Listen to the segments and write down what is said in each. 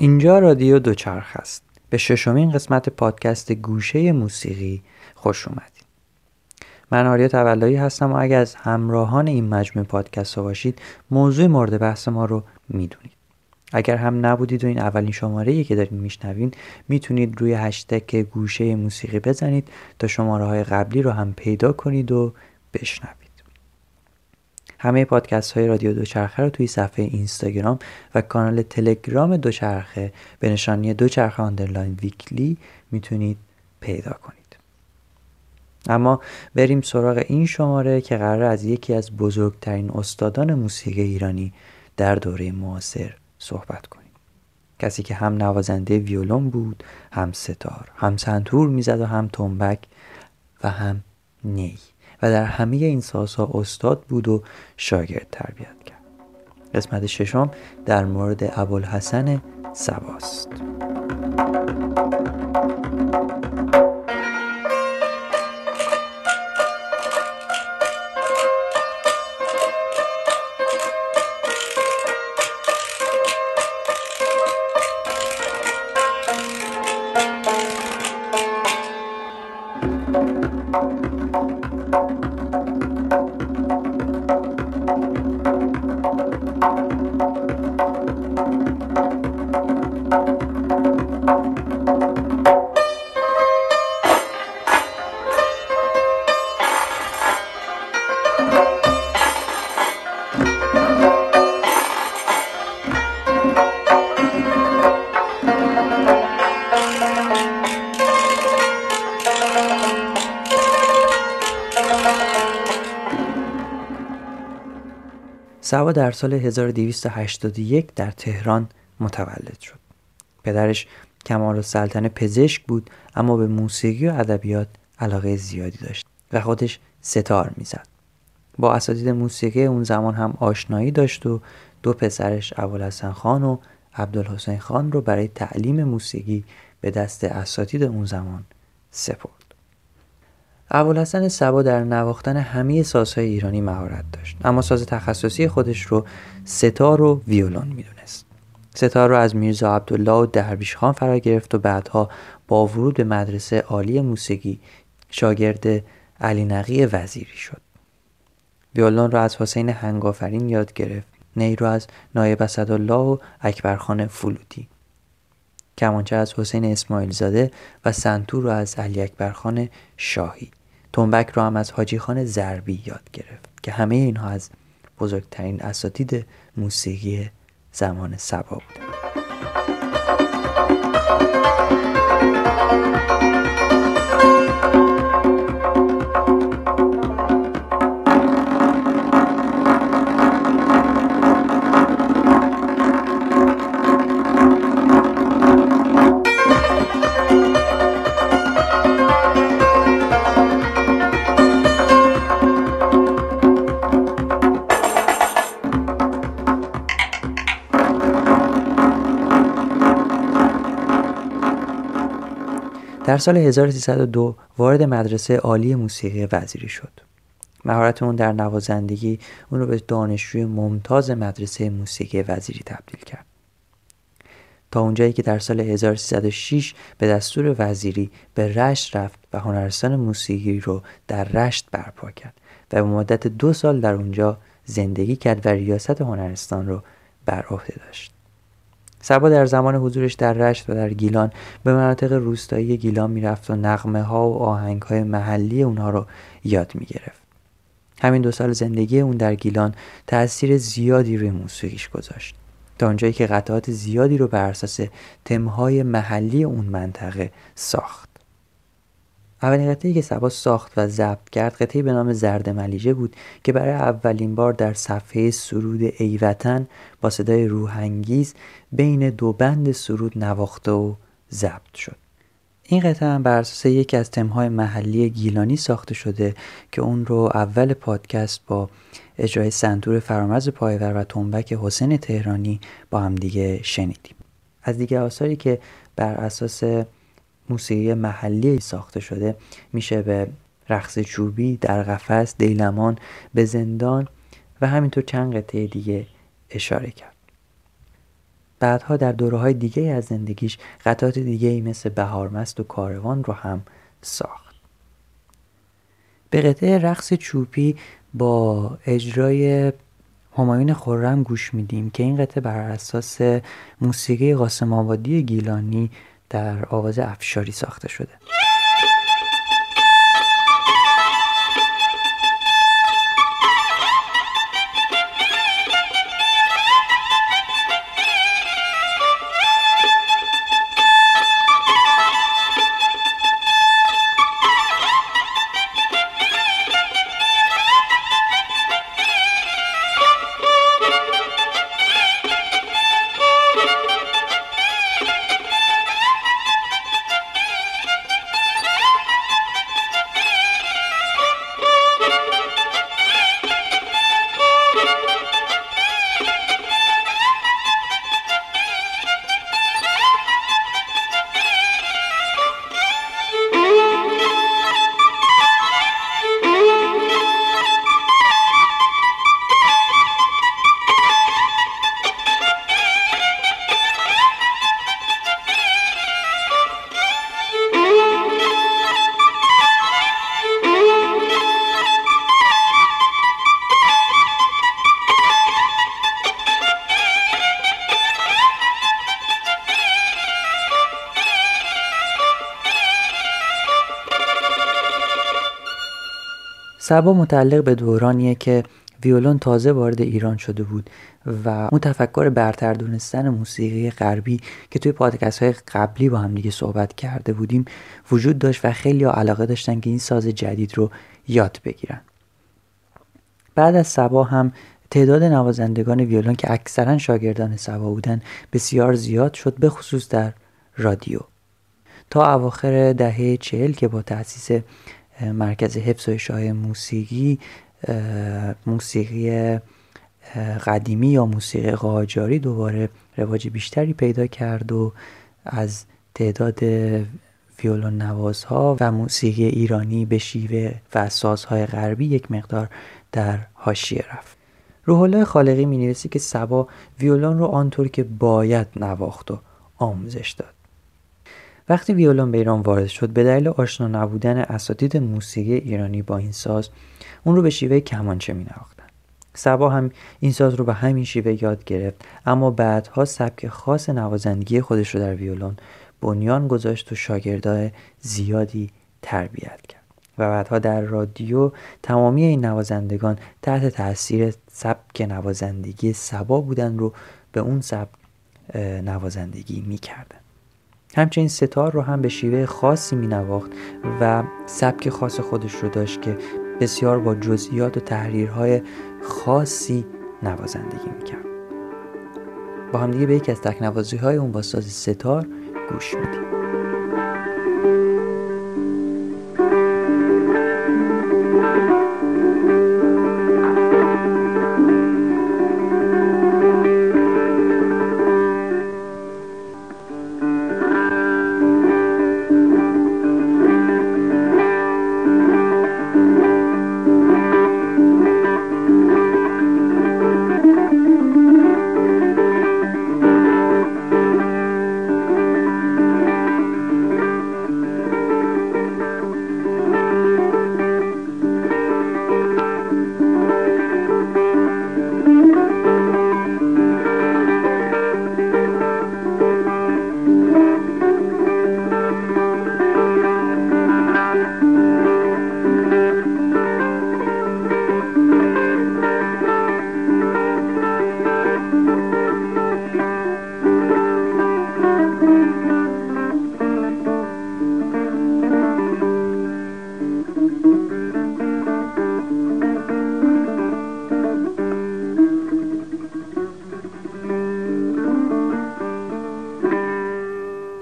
اینجا رادیو دوچرخ است. به ششمین قسمت پادکست گوشه موسیقی خوش اومدید من آریا تولایی هستم و اگر از همراهان این مجموعه پادکست ها باشید موضوع مورد بحث ما رو می‌دونید. اگر هم نبودید و این اولین شماره که دارید میشنوین می‌تونید روی هشتگ گوشه موسیقی بزنید تا شماره های قبلی رو هم پیدا کنید و بشنوید. همه پادکست های رادیو دوچرخه رو توی صفحه اینستاگرام و کانال تلگرام دوچرخه به نشانی دوچرخه underline weekly می‌تونید پیدا کنید. اما بریم سراغ این شماره که قراره از یکی از بزرگترین استادان موسیقی ایرانی در دوره معاصر صحبت کنیم. کسی که هم نوازنده ویولون بود هم سه‌تار هم سنتور می‌زد و هم تنبک و هم نی. و در همه این سازها استاد بود و شاگرد تربیت کرد. قسمت ششم در مورد ابوالحسن سباست سوا در سال 1281 در تهران متولد شد. پدرش کمال سلطنه پزشک بود اما به موسیقی و ادبیات علاقه زیادی داشت و خودش ستار می‌زد. با اساتید موسیقی اون زمان هم آشنایی داشت و دو پسرش ابوالحسن خان و عبدالحسین خان رو برای تعلیم موسیقی به دست اساتید اون زمان سپرد. ابوالحسن سبا در نواختن همه سازهای ایرانی مهارت داشت اما ساز تخصصی خودش رو ستار و ویولون می‌دونست. ستار رو از میرزا عبدالله و درویش خان فرا گرفت و بعدها با ورود به مدرسه عالی موسیقی شاگرد علی نقی وزیری شد. ویولون را از حسین هنگافرین یاد گرفت نی رو از نایب اسدالله و اکبرخان فلوتی. کمانچه از حسین اسماعیل زاده و سنتور رو از علی اکبرخان شاهی. تنبک رو هم از حاجی خان زربی یاد گرفت که همه اینها از بزرگترین اساتید موسیقی زمان سبا بودند در سال 1302 وارد مدرسه عالی موسیقی وزیری شد. مهارت اون در نوازندگی اون رو به دانشجوی ممتاز مدرسه موسیقی وزیری تبدیل کرد. تا اونجایی که در سال 1306 به دستور وزیری به رشت رفت و هنرستان موسیقی رو در رشت برپا کرد و به مدت دو سال در اونجا زندگی کرد و ریاست هنرستان رو بر عهده داشت. سبا در زمان حضورش در رشت و در گیلان به مناطق روستایی گیلان می‌رفت و نقمه ها و آهنگ های محلی اونها رو یاد می‌گرفت. همین دو سال زندگی اون در گیلان تاثیر زیادی روی موسیقیش گذاشت. تا اونجایی که قطعات زیادی رو بر اساس تمهای محلی اون منطقه ساخت. اولین قطعه که سبا ساخت و ضبط کرد قطعه به نام زرد ملیجه بود که برای اولین بار در صفحه سرود ایوطن با صدای روحانگیز بین دو بند سرود نواخته و ضبط شد. این قطعه هم بر اساس یکی از تمهای محلی گیلانی ساخته شده که اون رو اول پادکست با اجرای سنتور فرامرز پایور و تنبک حسین تهرانی با هم دیگه شنیدیم. از دیگه آثاری که بر اساس موسیقی محلی ساخته شده. میشه به رقص چوبی در قفس دیلمان به زندان و همینطور چند قطعه دیگه اشاره کرد. بعدها در دوره های دیگه از زندگیش قطعات دیگه ای مثل بهارمست و کاروان رو هم ساخت. به قطعه رقص چوپی با اجرای همایون خورم گوش میدیم که این قطعه بر اساس موسیقی قاسم آبادی گیلانی در آواز افشاری ساخته شده. سبا متعلق به دورانیه که ویولون تازه وارد ایران شده بود و اون تفکر برتر دونستن موسیقی غربی که توی پادکست های قبلی با هم دیگه صحبت کرده بودیم وجود داشت و خیلی علاقه داشتن که این ساز جدید رو یاد بگیرن. بعد از سبا هم تعداد نوازندگان ویولون که اکثرا شاگردان سبا بودن بسیار زیاد شد به خصوص در رادیو. تا اواخر دهه چهل که با تأسیس مرکز حفظ و اشاعه موسیقی موسیقی قدیمی یا موسیقی قاجاری دوباره رواج بیشتری پیدا کرد و از تعداد ویولون نوازها و موسیقی ایرانی به شیوه و سازهای غربی یک مقدار در حاشیه رفت. روح الله خالقی می که سبا ویولون رو آنطور که باید نواخت و آموزش داد. وقتی ویولون به ایران وارد شد به دلیل آشنا نبودن اساتید موسیقی ایرانی با این ساز اون رو به شیوه کمانچه می نواختن. سبا هم این ساز رو به همین شیوه یاد گرفت اما بعدها سبک خاص نوازندگی خودش رو در ویولون بنیان گذاشت و شاگردای زیادی تربیت کرد و بعدها در رادیو تمامی این نوازندگان تحت تاثیر سبک نوازندگی سبا بودن رو به اون سبک نوازندگی می‌کردن همچنین ستار رو هم به شیوه خاصی می نواخت و سبک خاص خودش رو داشت که بسیار با جزئیات و تحریرهای خاصی نوازندگی می‌کرد. با هم دیگه به یکی از تکنوازی های اون با ساز ستار گوش میدیم.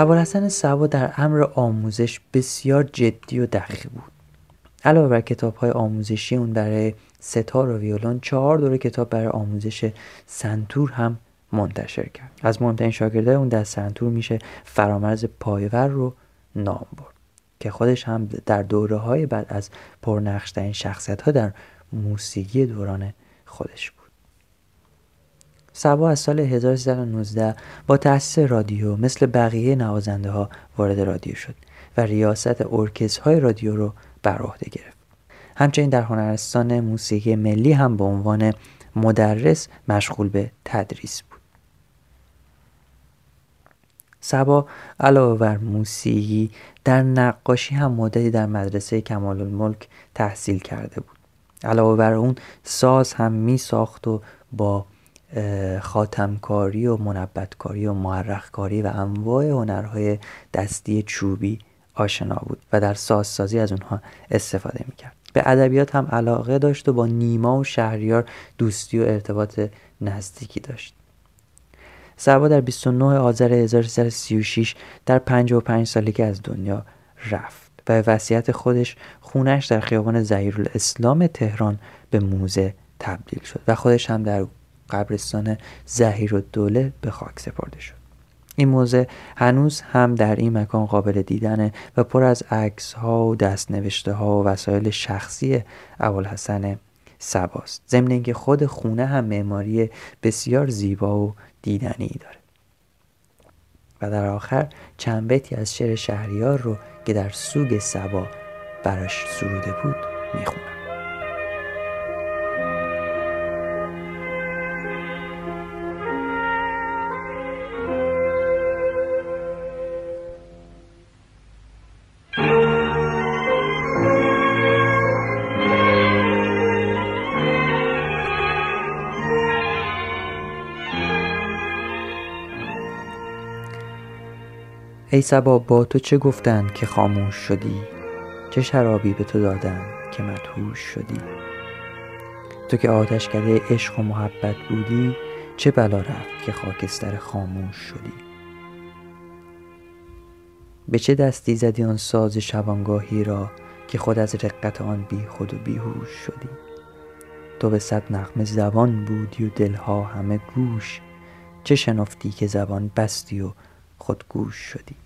ابوالحسن سوا در امر آموزش بسیار جدی و دقیق بود. علاوه بر کتاب های آموزشی اون برای ستار و ویولون چهار دوره کتاب برای آموزش سنتور هم منتشر کرد. از مهمترین شاگردای اون در سنتور میشه فرامرز پایور رو نام برد که خودش هم در دوره های بعد از پرنقشترین شخصیت ها در موسیقی دوران خودش بود. سبا از سال 1319 با تأسیس رادیو مثل بقیه نوازنده ها وارد رادیو شد و ریاست های رادیو رو بر عهده گرفت. همچنین در هنرستان موسیقی ملی هم به عنوان مدرس مشغول به تدریس بود. سبا علاوه بر موسیقی در نقاشی هم مدتی در مدرسه کمال الملک تحصیل کرده بود. علاوه بر اون ساز هم می ساخت و با خاتمکاری و منبتکاری و معرخکاری و انواع هنرهای دستی چوبی آشنا بود و در سازسازی از اونها استفاده می‌کرد. به ادبیات هم علاقه داشت و با نیما و شهریار دوستی و ارتباط نزدیکی داشت. سبا در 29 آذر 1336 در 55 سالگی از دنیا رفت و به وصیت خودش خونش در خیابان زهیر الاسلام تهران به موزه تبدیل شد و خودش هم در قبرستان زهیر و دوله به خاک سپرده شد. این موزه هنوز هم در این مکان قابل دیدنه و پر از عکس ها و دست ها و وسایل شخصی ابوالحسن سباست. ضمن اینکه خود خونه هم معماری بسیار زیبا و دیدنی داره. و در آخر چند بیتی از شعر شهریار رو که در سوگ سبا براش سروده بود می‌خونم. ای سبا با تو چه گفتند که خاموش شدی؟ چه شرابی به تو دادند که مدهوش شدی؟ تو که آتشکده عشق و محبت بودی چه بلا رفت که خاکستر خاموش شدی؟ به چه دستی زدی آن ساز شبانگاهی را که خود از رقت آن بی خود و بیهوش شدی؟ تو به صد نغمه زبان بودی و دلها همه گوش چه شنفتی که زبان بستی و خود گوش شدی.